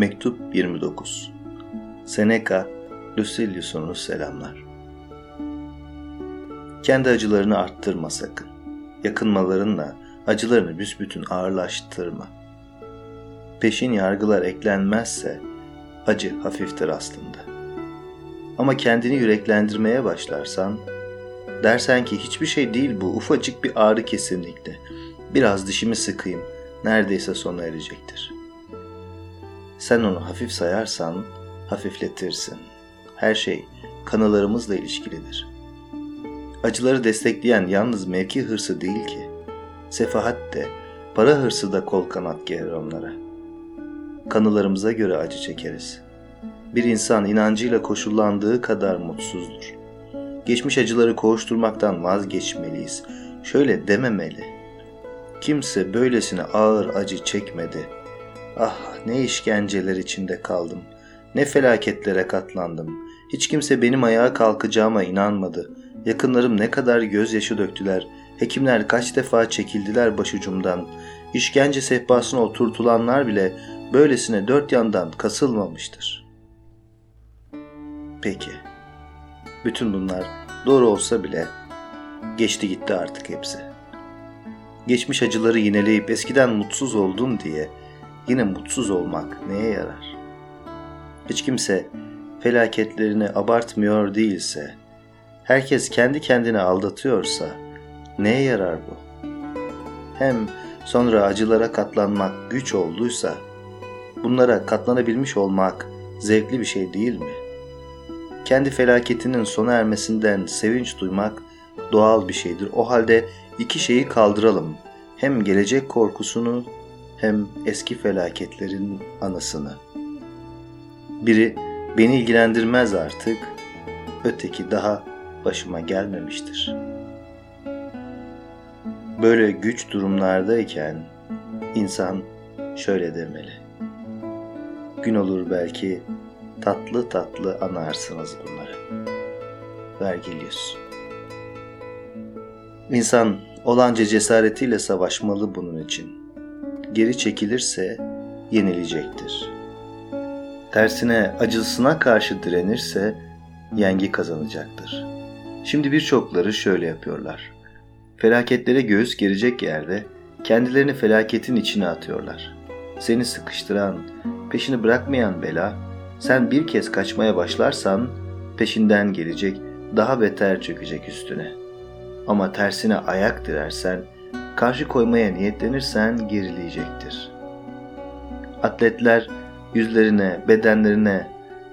Mektup 29 Seneca, Lucilius'unu selamlar. Kendi acılarını arttırma sakın. Yakınmalarınla acılarını büsbütün ağırlaştırma. Peşin yargılar eklenmezse acı hafiftir aslında. Ama kendini yüreklendirmeye başlarsan, dersen ki hiçbir şey değil bu, ufacık bir ağrı kesinlikle. Biraz dişimi sıkayım, neredeyse sona erecektir. Sen onu hafif sayarsan hafifletirsin. Her şey kanılarımızla ilişkilidir. Acıları destekleyen yalnız mevki hırsı değil ki. Sefahat de, para hırsı da kol kanat gelir onlara. Kanılarımıza göre acı çekeriz. Bir insan inancıyla koşullandığı kadar mutsuzdur. Geçmiş acıları koğuşturmaktan vazgeçmeliyiz. Şöyle dememeli. Kimse böylesine ağır acı çekmedi. Ah ne işkenceler içinde kaldım. Ne felaketlere katlandım. Hiç kimse benim ayağa kalkacağıma inanmadı. Yakınlarım ne kadar gözyaşı döktüler. Hekimler kaç defa çekildiler başucumdan. İşkence sehpasına oturtulanlar bile böylesine dört yandan kasılmamıştır. Peki. Bütün bunlar doğru olsa bile geçti gitti artık hepsi. Geçmiş acıları yineleyip eskiden mutsuz oldum diye yine mutsuz olmak neye yarar? Hiç kimse felaketlerini abartmıyor değilse, herkes kendi kendini aldatıyorsa neye yarar bu? Hem sonra acılara katlanmak güç olduysa, bunlara katlanabilmiş olmak zevkli bir şey değil mi? Kendi felaketinin sona ermesinden sevinç duymak doğal bir şeydir. O halde iki şeyi kaldıralım. Hem gelecek korkusunu hem eski felaketlerin anısını. Biri beni ilgilendirmez artık, öteki daha başıma gelmemiştir. Böyle güç durumlardayken insan şöyle demeli. Gün olur belki tatlı tatlı anarsınız bunları. Vergilius İnsan olanca cesaretiyle savaşmalı bunun için. Geri çekilirse yenilecektir. Tersine acısına karşı direnirse yengi kazanacaktır. Şimdi birçokları şöyle yapıyorlar. Felaketlere göğüs gerecek yerde kendilerini felaketin içine atıyorlar. Seni sıkıştıran, peşini bırakmayan bela, sen bir kez kaçmaya başlarsan peşinden gelecek, daha beter çökecek üstüne. Ama tersine ayak dirersen, karşı koymaya niyetlenirsen gerileyecektir. Atletler yüzlerine, bedenlerine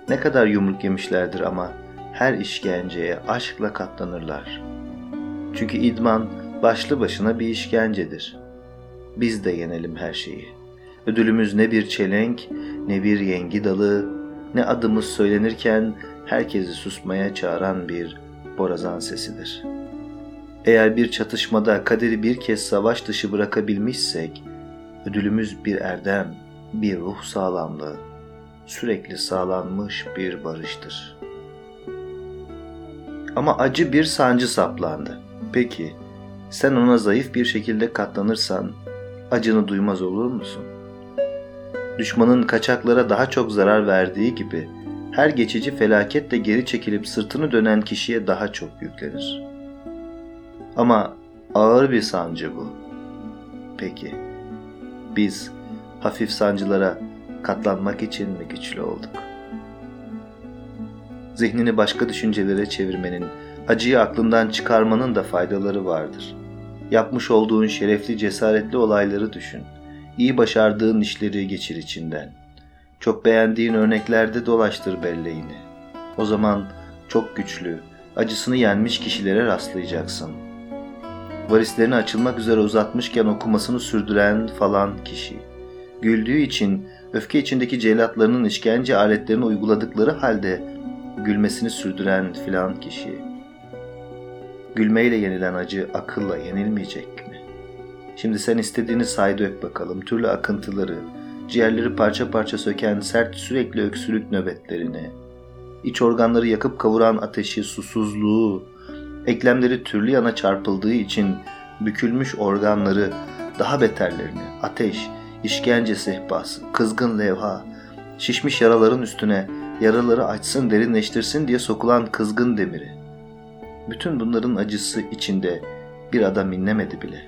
ne kadar yumruk yemişlerdir ama her işkenceye aşkla katlanırlar. Çünkü idman başlı başına bir işkencedir. Biz de yenelim her şeyi. Ödülümüz ne bir çelenk, ne bir yengi dalı, ne adımız söylenirken herkesi susmaya çağıran bir borazan sesidir. Eğer bir çatışmada kaderi bir kez savaş dışı bırakabilmişsek, ödülümüz bir erdem, bir ruh sağlamlığı, sürekli sağlanmış bir barıştır. Ama acı bir sancı saplandı. Peki, sen ona zayıf bir şekilde katlanırsan acını duymaz olur musun? Düşmanın kaçaklara daha çok zarar verdiği gibi her geçici felaketle geri çekilip sırtını dönen kişiye daha çok yüklenir. Ama ağır bir sancı bu. Peki, biz hafif sancılara katlanmak için mi güçlü olduk? Zihnini başka düşüncelere çevirmenin, acıyı aklından çıkarmanın da faydaları vardır. Yapmış olduğun şerefli, cesaretli olayları düşün. İyi başardığın işleri geçir içinden. Çok beğendiğin örneklerde dolaştır belleğini. O zaman çok güçlü, acısını yenmiş kişilere rastlayacaksın. Varislerini açılmak üzere uzatmışken okumasını sürdüren falan kişi. Güldüğü için öfke içindeki celatlarının işkence aletlerini uyguladıkları halde gülmesini sürdüren filan kişi. Gülmeyle yenilen acı akılla yenilmeyecek mi? Şimdi sen istediğini say dök bakalım türlü akıntıları, ciğerleri parça parça söken sert sürekli öksürük nöbetlerini, iç organları yakıp kavuran ateşi, susuzluğu, eklemleri türlü yana çarpıldığı için bükülmüş organları, daha beterlerini, ateş, işkence sehpası, kızgın levha, şişmiş yaraların üstüne yaraları açsın derinleştirsin diye sokulan kızgın demiri. Bütün bunların acısı içinde bir adam inlemedi bile.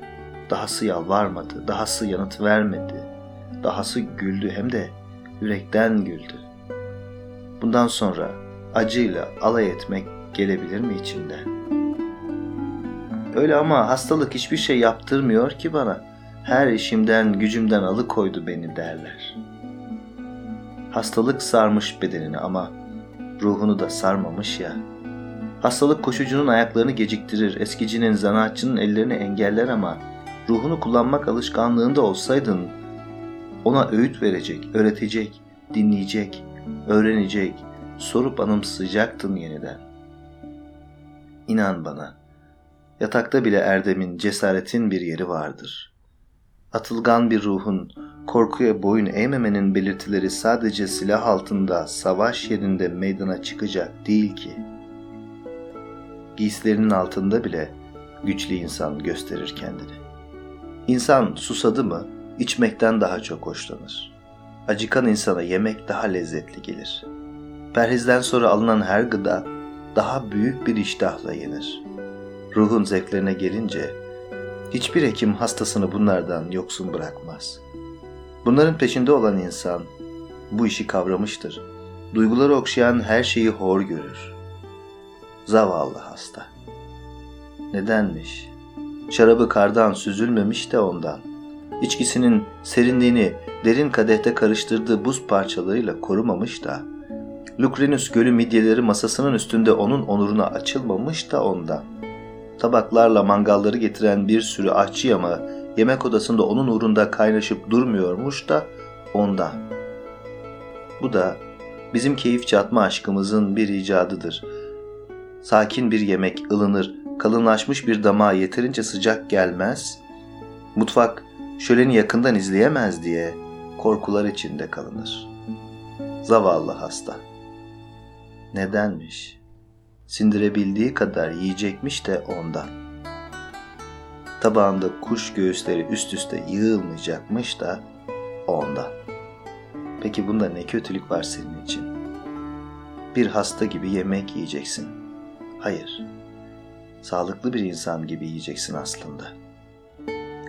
Dahası yalvarmadı, dahası yanıt vermedi. Dahası güldü hem de yürekten güldü. Bundan sonra acıyla alay etmek gelebilir mi içimden? Öyle ama hastalık hiçbir şey yaptırmıyor ki bana. Her işimden, gücümden alıkoydu beni derler. Hastalık sarmış bedenini ama ruhunu da sarmamış ya. Hastalık koşucunun ayaklarını geciktirir, eskicinin, zanaatçının ellerini engeller ama ruhunu kullanmak alışkanlığında olsaydın ona öğüt verecek, öğretecek, dinleyecek, öğrenecek, sorup anımsayacaktın yeniden. İnan bana, yatakta bile erdemin, cesaretin bir yeri vardır. Atılgan bir ruhun, korkuya boyun eğmemenin belirtileri sadece silah altında, savaş yerinde meydana çıkacak değil ki. Giysilerinin altında bile güçlü insan gösterir kendini. İnsan susadı mı içmekten daha çok hoşlanır. Acıkan insana yemek daha lezzetli gelir. Perhizden sonra alınan her gıda daha büyük bir iştahla yenir. Ruhun zevklerine gelince hiçbir hekim hastasını bunlardan yoksun bırakmaz. Bunların peşinde olan insan bu işi kavramıştır. Duyguları okşayan her şeyi hor görür. Zavallı hasta. Nedenmiş? Şarabı kardan süzülmemiş de ondan. İçkisinin serinliğini derin kadehte karıştırdığı buz parçalarıyla korumamış da, Lucrinus gölü midyeleri masasının üstünde onun onuruna açılmamış da ondan. Tabaklarla mangalları getiren bir sürü aşçı yama yemek odasında onun uğrunda kaynaşıp durmuyormuş da ondan. Bu da bizim keyif çatma aşkımızın bir icadıdır. Sakin bir yemek ılınır, kalınlaşmış bir damağa yeterince sıcak gelmez, mutfak şöleni yakından izleyemez diye korkular içinde kalınır. Zavallı hasta. Nedenmiş? Sindirebildiği kadar yiyecekmiş de ondan. Tabağında kuş göğüsleri üst üste yığılmayacakmış da ondan. Peki bunda ne kötülük var senin için? Bir hasta gibi yemek yiyeceksin. Hayır. Sağlıklı bir insan gibi yiyeceksin aslında.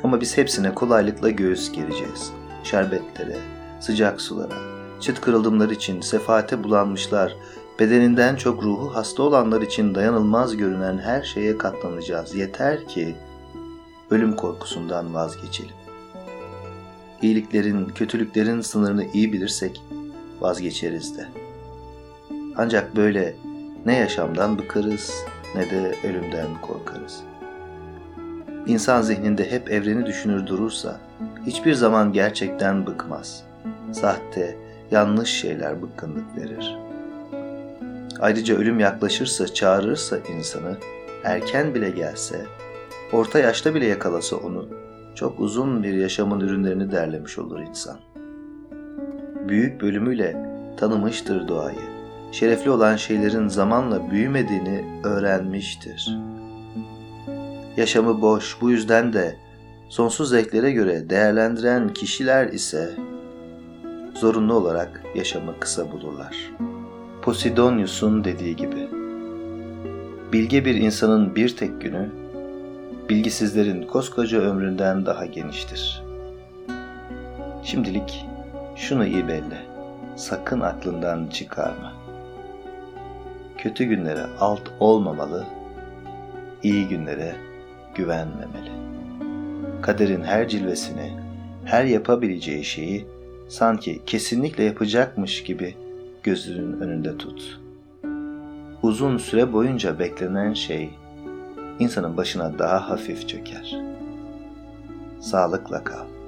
Ama biz hepsine kolaylıkla göğüs gereceğiz. Şerbetlere, sıcak sulara, çıt kırıldımlar için sefaate bulanmışlar, bedeninden çok ruhu hasta olanlar için dayanılmaz görünen her şeye katlanacağız. Yeter ki ölüm korkusundan vazgeçelim. İyiliklerin, kötülüklerin sınırını iyi bilirsek vazgeçeriz de. Ancak böyle ne yaşamdan bıkarız ne de ölümden korkarız. İnsan zihninde hep evreni düşünür durursa hiçbir zaman gerçekten bıkmaz. Sahte, yanlış şeyler bıkkınlık verir. Ayrıca ölüm yaklaşırsa, çağırırsa insanı, erken bile gelse, orta yaşta bile yakalasa onu, çok uzun bir yaşamın ürünlerini derlemiş olur insan. Büyük bölümüyle tanımıştır doğayı şerefli olan şeylerin zamanla büyümediğini öğrenmiştir. Yaşamı boş, bu yüzden de sonsuz zevklere göre değerlendiren kişiler ise zorunlu olarak yaşamı kısa bulurlar. Posidonius'un dediği gibi, bilge bir insanın bir tek günü, bilgisizlerin koskoca ömründen daha geniştir. Şimdilik şunu iyi belli, sakın aklından çıkarma kötü günlere alt olmamalı, iyi günlere güvenmemeli. Kaderin her cilvesini, her yapabileceği şeyi sanki kesinlikle yapacakmış gibi gözünün önünde tut. Uzun süre boyunca beklenen şey insanın başına daha hafif çöker. Sağlıkla kal.